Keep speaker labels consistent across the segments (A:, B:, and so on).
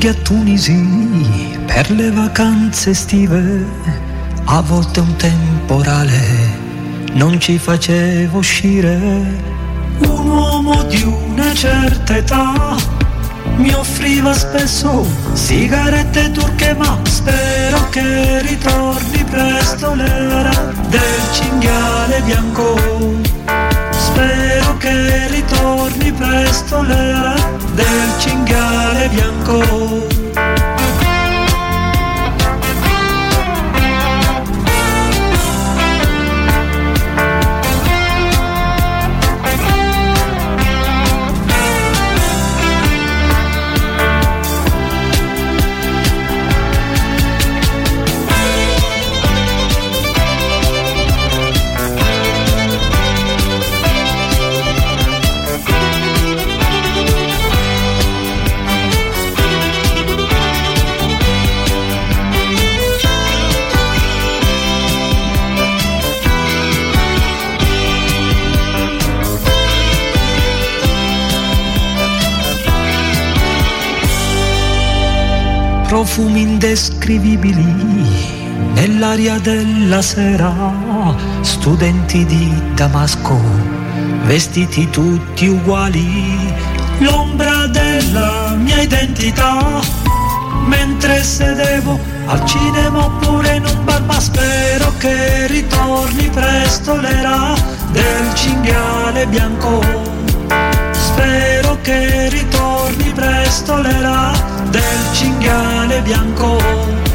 A: viaggi a Tunisi per le vacanze estive, a volte un temporale non ci faceva uscire. Un uomo di una certa età mi offriva spesso sigarette turche ma spero che ritorni presto l'era del cinghiale bianco spero che ritorni presto l'era del cinghiale bianco profumi indescrivibili nell'aria della sera, studenti di Damasco, vestiti tutti uguali, l'ombra della mia identità, mentre sedevo al cinema oppure in un bar, ma spero che ritorni presto l'era del cinghiale bianco. Spero che ritorni presto l'era del cinghiale bianco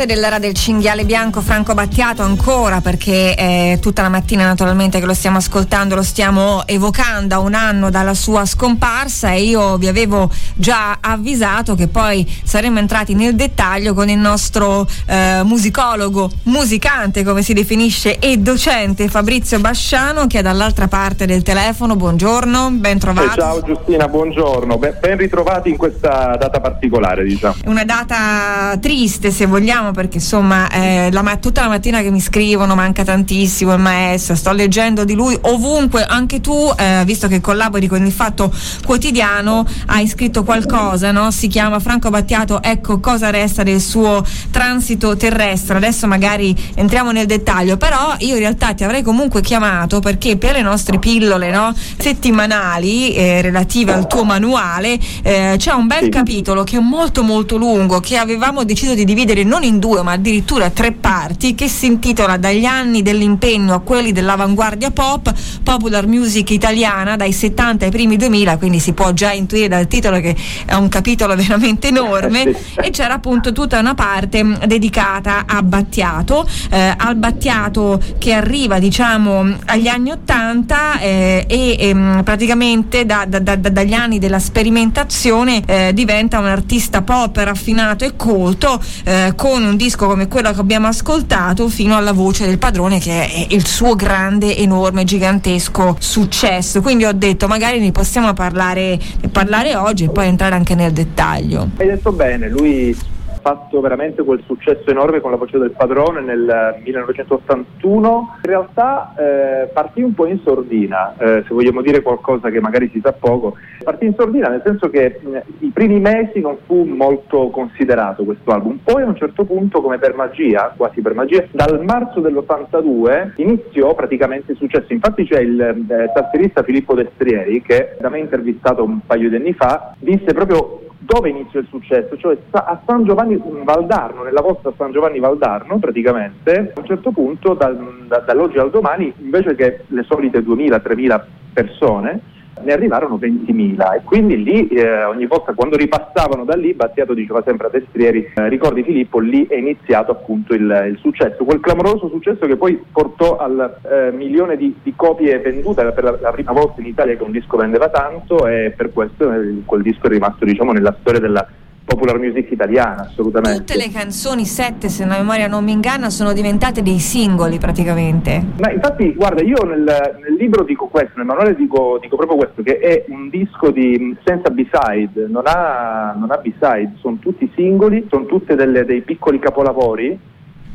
B: note dell'era del cinghiale bianco Franco Battiato ancora perché eh, tutta la mattina naturalmente che lo stiamo ascoltando lo stiamo evocando a un anno dalla sua scomparsa e io vi avevo già avvisato che poi saremmo entrati nel dettaglio con il nostro eh, musicologo, musicante come si definisce e docente Fabrizio Basciano che è dall'altra parte del telefono. Buongiorno, ben trovato.
C: Eh, ciao Giustina, buongiorno, ben, ben ritrovati in questa data particolare diciamo.
B: Una data triste se vogliamo parliamo perché insomma eh, la, tutta la mattina che mi scrivono manca tantissimo il maestro, sto leggendo di lui ovunque, anche tu eh, visto che collabori con il Fatto Quotidiano hai scritto qualcosa, no? si chiama Franco Battiato, ecco cosa resta del suo transito terrestre, adesso magari entriamo nel dettaglio, però io in realtà ti avrei comunque chiamato perché per le nostre pillole no? settimanali eh, relative al tuo manuale eh, c'è un bel capitolo che è molto molto lungo che avevamo deciso di dividere non in due ma addirittura tre parti che si intitola Dagli anni dell'impegno a quelli dell'avanguardia pop, popular music italiana dai 70 ai primi 2000, quindi si può già intuire dal titolo che è un capitolo veramente enorme e c'era appunto tutta una parte dedicata a Battiato, eh, al Battiato che arriva diciamo agli anni 80 eh, e eh, praticamente da, da, da, dagli anni della sperimentazione eh, diventa un artista pop raffinato e colto eh, con un disco come quello che abbiamo ascoltato fino alla voce del padrone che è il suo grande, enorme, gigantesco successo. Quindi ho detto magari ne possiamo parlare, parlare oggi e poi entrare anche nel dettaglio.
C: Hai detto bene, lui fatto veramente quel successo enorme con la voce del padrone nel 1981. In realtà eh, partì un po' in sordina, eh, se vogliamo dire qualcosa che magari si sa poco. Partì in sordina nel senso che mh, i primi mesi non fu molto considerato questo album. Poi a un certo punto, come per magia, quasi per magia, dal marzo dell'82 iniziò praticamente il successo. Infatti c'è il eh, tastierista Filippo Destrieri che da me intervistato un paio di anni fa disse proprio dove inizia il successo, cioè a San Giovanni Valdarno, nella vostra San Giovanni Valdarno praticamente, a un certo punto da, da, dall'oggi al domani, invece che le solite 2000-3000 persone, ne arrivarono 20.000 e quindi lì eh, ogni volta quando ripassavano da lì Battiato diceva sempre a Destrieri eh, ricordi Filippo lì è iniziato appunto il, il, successo quel clamoroso successo che poi portò al eh, milione di, di, copie vendute per la, la, prima volta in Italia che un disco vendeva tanto e per questo eh, quel disco è rimasto diciamo nella storia della popular music italiana, assolutamente.
B: Tutte le canzoni, sette se la memoria non mi inganna, sono diventate dei singoli praticamente.
C: Ma infatti, guarda, io nel, nel libro dico questo, nel manuale dico, dico, proprio questo, che è un disco di, senza B-side, non ha, non ha B-side, sono tutti singoli, sono tutti dei piccoli capolavori,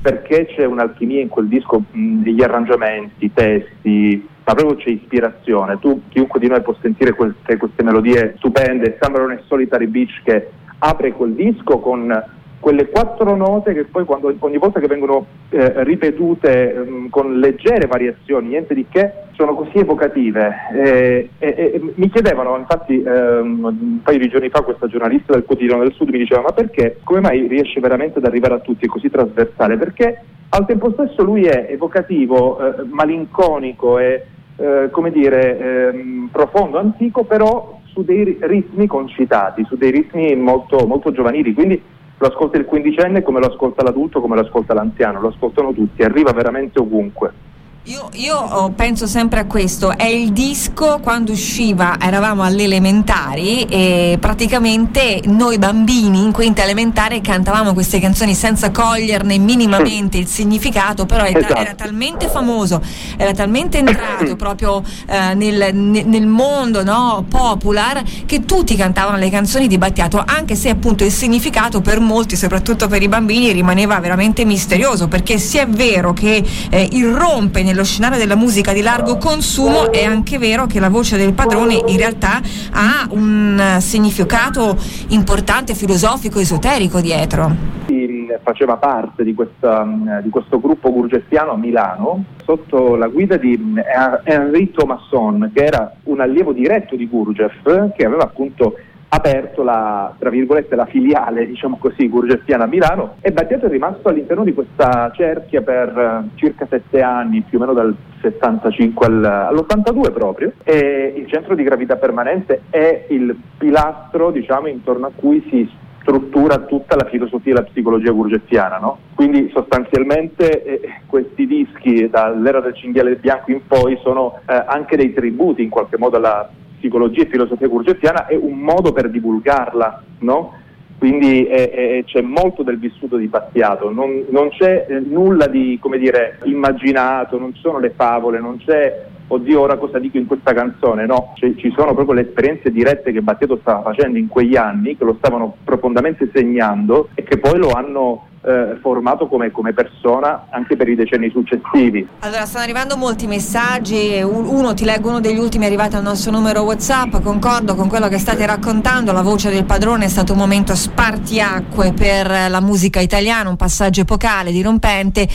C: perché c'è un'alchimia in quel disco, mh, degli arrangiamenti, testi, ma proprio c'è ispirazione. Tu, chiunque di noi può sentire queste, queste melodie stupende, sembrano una Solitary Beach che apre quel disco con quelle quattro note che poi quando, ogni volta che vengono eh, ripetute mh, mm, con leggere variazioni, niente di che, sono così evocative. Eh, eh, mi chiedevano, infatti ehm, un paio di giorni fa questa giornalista del quotidiano del Sud mi diceva ma perché, come mai riesce veramente ad arrivare a tutti, è così trasversale? Perché al tempo stesso lui è evocativo, eh, malinconico e eh, come dire, ehm, profondo, antico, però su dei ritmi concitati, su dei ritmi molto, molto giovanili, quindi lo ascolta il quindicenne come lo ascolta l'adulto, come lo ascolta l'anziano, lo ascoltano tutti, arriva veramente ovunque.
B: Io, io, oh, penso sempre a questo, è il disco quando usciva, eravamo alle elementari e praticamente noi bambini in quinta elementare cantavamo queste canzoni senza coglierne minimamente il significato, però era, esatto. era talmente famoso, era talmente entrato proprio eh, nel, nel, mondo no, popular che tutti cantavano le canzoni di Battiato, anche se appunto il significato per molti, soprattutto per i bambini, rimaneva veramente misterioso, perché se è vero che eh, irrompe nel nello scenario della musica di largo consumo è anche vero che la voce del padrone in realtà ha un significato importante, filosofico, esoterico dietro.
C: Faceva parte di, questa, di, questo gruppo gurgessiano a Milano sotto la guida di Enrico Masson che era un allievo diretto di Gurgef che aveva appunto aperto la, la filiale, diciamo così, Gurgessiana a Milano e Battiato è rimasto all'interno di questa cerchia per uh, circa sette anni, più o meno dal 65 al, all'82 proprio, e il centro di gravità permanente è il pilastro, diciamo, intorno a cui si struttura tutta la filosofia e la psicologia gurgessiana, no? Quindi sostanzialmente eh, questi dischi dall'era del cinghiale bianco in poi sono eh, anche dei tributi in qualche modo alla psicologia e filosofia gurgettiana è un modo per divulgarla, no? quindi è, è, c'è molto del vissuto di Battiato, non, non c'è eh, nulla di dire, immaginato, non ci sono le favole, non c'è oddio ora cosa dico in questa canzone, no, C- ci sono proprio le esperienze dirette che Battiato stava facendo in quegli anni, che lo stavano profondamente segnando e che poi lo hanno eh, formato come, come, persona anche per i decenni successivi.
B: Allora, stanno arrivando molti messaggi, uno ti leggo uno degli ultimi arrivati al nostro numero WhatsApp, concordo con quello che state raccontando, la voce del padrone è stato un momento spartiacque per la musica italiana, un passaggio epocale, dirompente,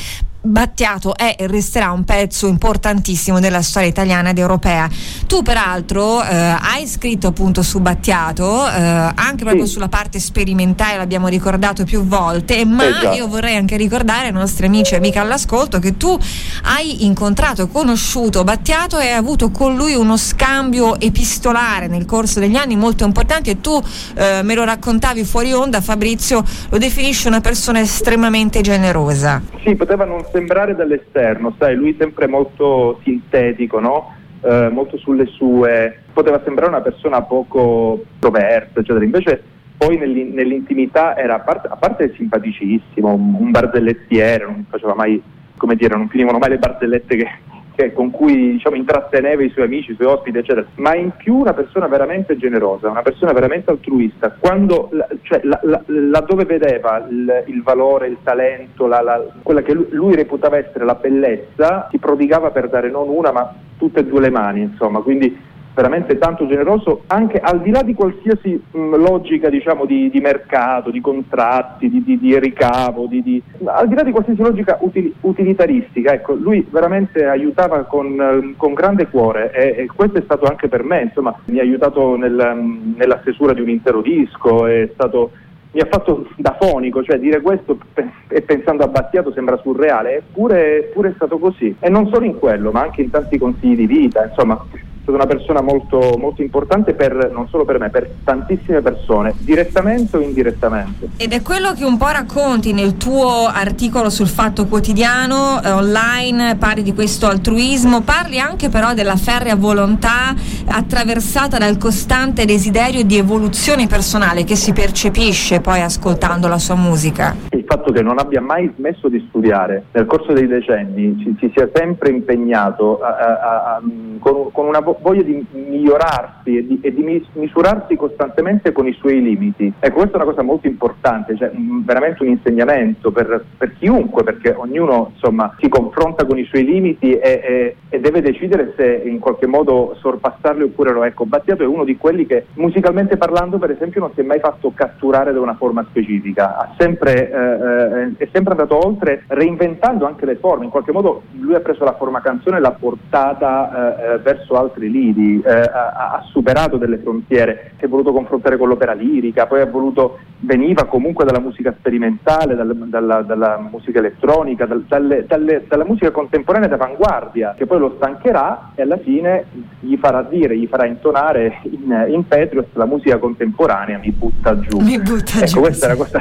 B: Battiato è e resterà un pezzo importantissimo della storia italiana ed europea. Tu peraltro eh, hai scritto appunto su Battiato, eh, anche proprio sì. sulla parte sperimentale, l'abbiamo ricordato più volte, ma eh io vorrei anche ricordare ai nostri amici e amiche all'ascolto che tu hai incontrato, conosciuto Battiato e hai avuto con lui uno scambio epistolare nel corso degli anni molto importante e tu eh, me lo raccontavi fuori onda, Fabrizio lo definisce una persona estremamente generosa.
C: Sì, poteva non sembrare dall'esterno, sai, lui sempre molto sintetico, no? eh, molto sulle sue, poteva sembrare una persona poco proversa, eccetera. Invece poi nell'intimità era, a parte, a parte simpaticissimo, un, barzellettiere, non faceva mai, come dire, non finivano mai le barzellette che, che, con cui diciamo, intratteneva i suoi amici, i suoi ospiti, eccetera, ma in più una persona veramente generosa, una persona veramente altruista, quando, cioè, la, la, laddove vedeva il, il, valore, il talento, la, quella che lui, lui, reputava essere la bellezza, si prodigava per dare non una ma tutte e due le mani, insomma, quindi veramente tanto generoso anche al di là di qualsiasi mh, logica diciamo, di, di, mercato, di contratti, di, di, di ricavo, al di là di qualsiasi logica utili, utilitaristica, ecco, lui veramente aiutava con, con grande cuore e, e, questo è stato anche per me, insomma, mi ha aiutato nel, nella stesura di un intero disco, stato, mi ha fatto da fonico, cioè dire questo e pensando a Battiato sembra surreale, eppure è stato così. E non solo in quello ma anche in tanti consigli di vita, insomma stata una persona molto, molto importante per, non solo per me, per tantissime persone, direttamente o indirettamente.
B: Ed è quello che un po' racconti nel tuo articolo sul Fatto Quotidiano eh, online, parli di questo altruismo, parli anche però della ferrea volontà attraversata dal costante desiderio di evoluzione personale che si percepisce poi ascoltando la sua musica.
C: Il fatto che non abbia mai smesso di studiare nel corso dei decenni, ci, ci sia sempre impegnato a, a, a, con, con, una voglia di migliorarsi e di, e di, misurarsi costantemente con i suoi limiti. Ecco, questa è una cosa molto importante, cioè, veramente un insegnamento per, per, chiunque, perché ognuno insomma, si confronta con i suoi limiti e, e, e, deve decidere se in qualche modo sorpassarli oppure no. Ecco, Battiato è uno di quelli che musicalmente parlando, per esempio, non si è mai fatto catturare da una forma specifica, sempre, eh, eh, è sempre andato oltre, reinventando anche le forme. In qualche modo lui ha preso la forma canzone e l'ha portata eh, eh verso altri lidi, eh, ha, ha, superato delle frontiere, si è voluto confrontare con l'opera lirica, poi ha voluto, veniva comunque dalla musica sperimentale, dal, dalla, dalla, musica elettronica, dal, dalle, dalle, dalla musica contemporanea d'avanguardia, che poi lo stancherà e alla fine gli farà dire, gli farà intonare in, in Patriots la musica contemporanea mi butta giù.
B: Mi butta
C: ecco,
B: giù.
C: questa è la cosa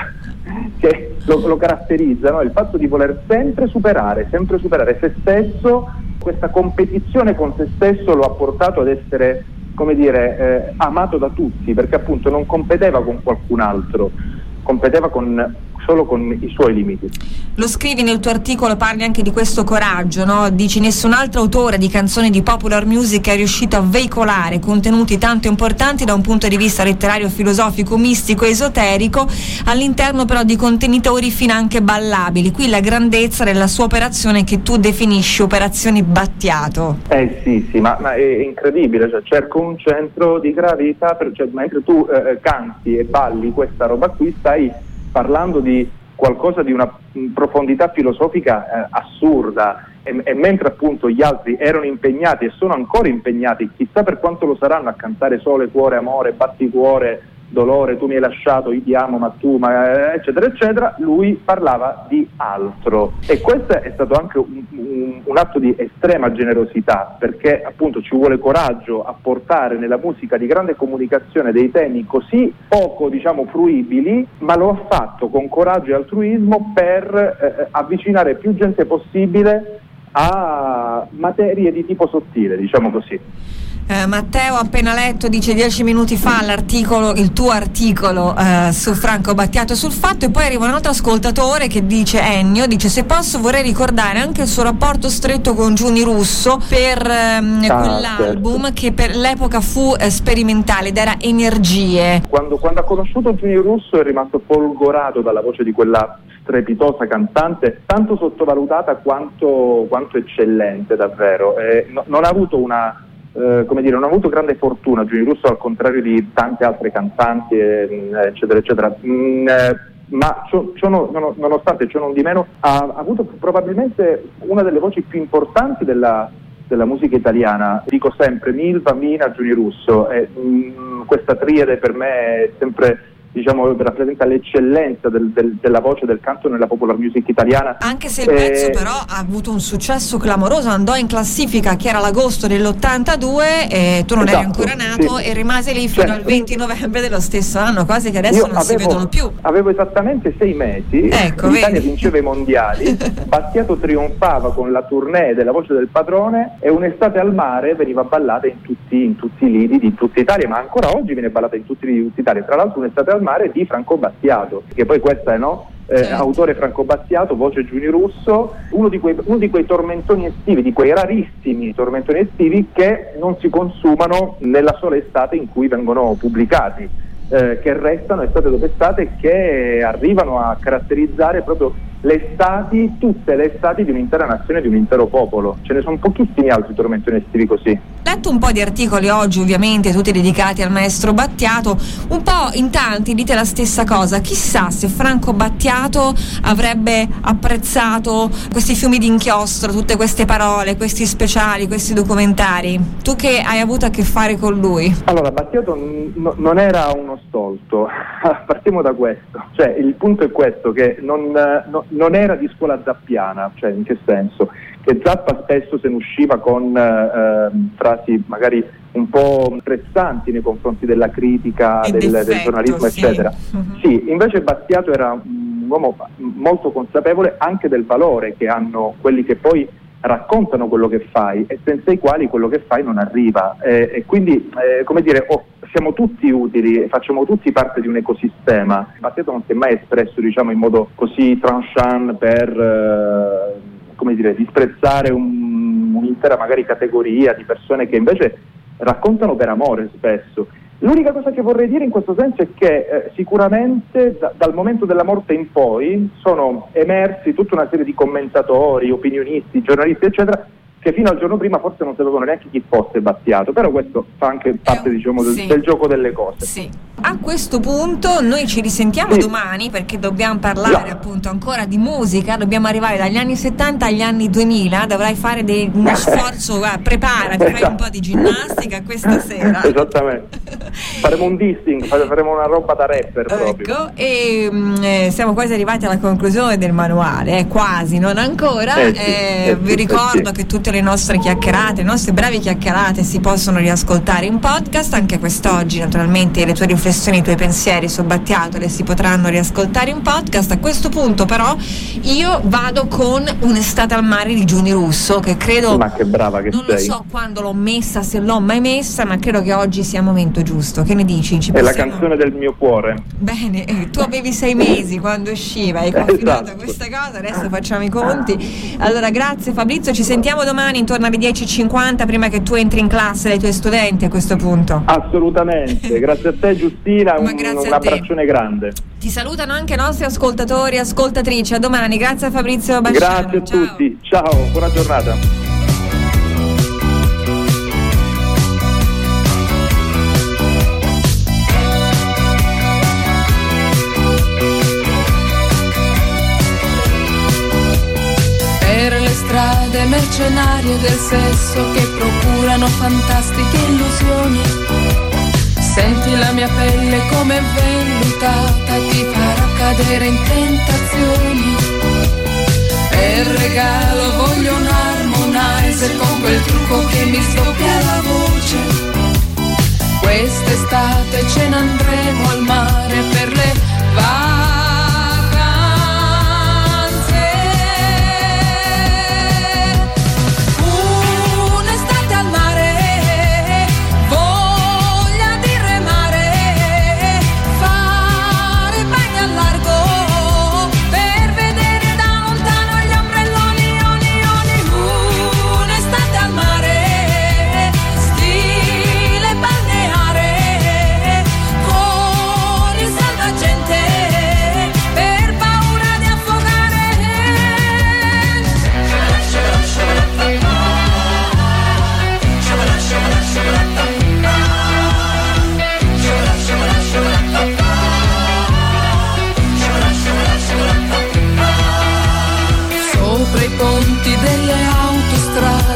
C: che lo, lo caratterizza, no? il fatto di voler sempre superare, sempre superare se stesso, questa competizione con se stesso lo ha portato ad essere, come dire, eh, amato da tutti, perché appunto non competeva con qualcun altro, competeva con solo con i suoi limiti.
B: Lo scrivi nel tuo articolo, parli anche di questo coraggio, no? dici nessun altro autore di canzoni di popular music è riuscito a veicolare contenuti tanto importanti da un punto di vista letterario, filosofico, mistico, esoterico, all'interno però di contenitori finanche ballabili. Qui la grandezza della sua operazione che tu definisci operazione Battiato.
C: Eh sì, sì, ma, ma è incredibile, cioè, cerco un centro di gravità, per, cioè, mentre tu eh canti e balli questa roba qui stai parlando di qualcosa di una profondità filosofica eh, assurda. E, e, mentre appunto gli altri erano impegnati e sono ancora impegnati, chissà per quanto lo saranno a cantare sole, cuore, amore, batti cuore, dolore, tu mi hai lasciato, io ti amo, ma tu, ma, eccetera, eccetera, lui parlava di altro. E questo è stato anche un, un, un, atto di estrema generosità, perché appunto ci vuole coraggio a portare nella musica di grande comunicazione dei temi così poco, diciamo, fruibili, ma lo ha fatto con coraggio e altruismo per eh, avvicinare più gente possibile a materie di tipo sottile, diciamo così.
B: Eh, Matteo appena letto dice dieci minuti fa l'articolo, il tuo articolo eh, su Franco Battiato sul fatto e poi arriva un altro ascoltatore che dice Ennio, dice se posso vorrei ricordare anche il suo rapporto stretto con Giuni Russo per ehm, ah, quell'album certo. che per l'epoca fu eh, sperimentale ed era Energie.
C: Quando, quando ha conosciuto Giuni Russo è rimasto folgorato dalla voce di quella strepitosa cantante, tanto sottovalutata quanto, quanto eccellente davvero. Eh, no, non ha avuto una eh, come dire, non ha avuto grande fortuna Giuni Russo al contrario di tante altre cantanti eh, eccetera eccetera. Mm, eh, ma ciò, ciò no, nonostante ciò non di meno ha, avuto probabilmente una delle voci più importanti della, della musica italiana. Dico sempre Milva, Mina, Giuni Russo e, mh, mm, questa triade per me è sempre diciamo, rappresenta l'eccellenza del, del, della voce del canto nella popular music italiana.
B: Anche se il pezzo eh, però ha avuto un successo clamoroso, andò in classifica che era l'agosto dell'82 e tu non esatto, eri ancora nato sì. e rimase lì fino cioè, al 20 novembre dello stesso anno, cose che adesso non avevo, si vedono più.
C: Avevo esattamente sei mesi, ecco, l'Italia vinceva i mondiali, Battiato trionfava con la tournée della voce del padrone e un'estate al mare veniva ballata in tutti, in tutti i lidi di tutta Italia, ma ancora oggi viene ballata in tutti i lidi di tutta Italia, tra l'altro un'estate al al mare di Franco Battiato, che poi questa è no? Eh, certo. autore Franco Battiato, voce Giuni Russo, uno di, quei, uno di, quei, tormentoni estivi, di quei rarissimi tormentoni estivi che non si consumano nella sola estate in cui vengono pubblicati, eh, che restano estate dopo estate e che arrivano a caratterizzare proprio le estati, tutte le estati di un'intera nazione, di un intero popolo. Ce ne sono pochissimi altri tormentoni estivi così.
B: Ho letto un po' di articoli oggi, ovviamente, tutti dedicati al maestro Battiato. Un po' in tanti dite la stessa cosa. Chissà se Franco Battiato avrebbe apprezzato questi fiumi d'inchiostro, tutte queste parole, questi speciali, questi documentari. Tu che hai avuto a che fare con lui?
C: Allora, Battiato n- non era uno stolto, partiamo da questo. Cioè, il punto è questo, che non, non non era di scuola zappiana, cioè in che senso? che Zappa spesso se ne usciva con eh, frasi magari un po' stressanti nei confronti della critica, del,
B: d'effetto,
C: del, giornalismo,
B: sì.
C: eccetera.
B: Mhm.
C: Sì, invece Battiato era un uomo molto consapevole anche del valore che hanno quelli che poi raccontano quello che fai e senza i quali quello che fai non arriva. Eh, e quindi, eh, come dire, oh, siamo tutti utili, facciamo tutti parte di un ecosistema. Battiato non si è mai espresso diciamo, in modo così tranchant per eh, dire, disprezzare un- un'intera magari categoria di persone che invece raccontano per amore spesso. L'unica cosa che vorrei dire in questo senso è che eh, sicuramente da- dal momento della morte in poi sono emersi tutta una serie di commentatori, opinionisti, giornalisti, eccetera, che fino al giorno prima forse non sapevano neanche chi fosse Battiato, però questo fa anche parte diciamo, del,
B: sì.
C: del gioco delle cose.
B: Sì. A questo punto noi ci risentiamo
C: Sì.
B: domani perché dobbiamo parlare
C: No.
B: appunto ancora di musica, dobbiamo arrivare dagli anni 70 agli anni 2000, dovrai fare dei- uno sforzo, guarda, preparati, fai un po' di ginnastica questa sera.
C: Esattamente. Faremo un dissing, fare- faremo una roba da rapper proprio.
B: Ecco, e mm, eh, siamo quasi arrivati alla conclusione del manuale, eh, quasi, non ancora.
C: Eh sì,
B: Eh,
C: eh
B: vi
C: sì,
B: ricordo
C: eh
B: che tutte le nostre chiacchierate, le nostre brevi chiacchierate si possono riascoltare in podcast, anche quest'oggi naturalmente le tue riflessioni, i tuoi pensieri su Battiato le si potranno riascoltare in podcast. A questo punto però io vado con Un'estate al mare di Giuni Russo, che credo...
C: Ma che brava che
B: non
C: sei.
B: so quando l'ho messa, se l'ho mai messa, ma credo che oggi sia il momento giusto. Che ne dici? Ci
C: È la
B: possiamo-
C: canzone del mio cuore.
B: Bene, eh, tu avevi sei mesi quando usciva, hai confidato
C: Esatto.
B: questa cosa, adesso facciamo i conti. Allora, grazie Fabrizio, ci sentiamo domani intorno alle 10.50 prima che tu entri in classe dai tuoi studenti a questo punto.
C: Assolutamente, grazie a te Giustina,
B: Ma
C: un, un abbraccione grande.
B: Ti salutano anche i nostri ascoltatori e ascoltatrici. A domani, grazie a Fabrizio Basciano.
C: Grazie a
B: Ciao.
C: tutti, ciao, buona giornata.
D: Per le strade mercenarie del sesso che procurano fantastiche illusioni. Senti la mia pelle come vellutata ti farà cadere in tentazioni. Per regalo voglio un harmonizer con quel trucco che mi sdoppia la voce. Quest'estate ce ne andremo al mare per le vacanze.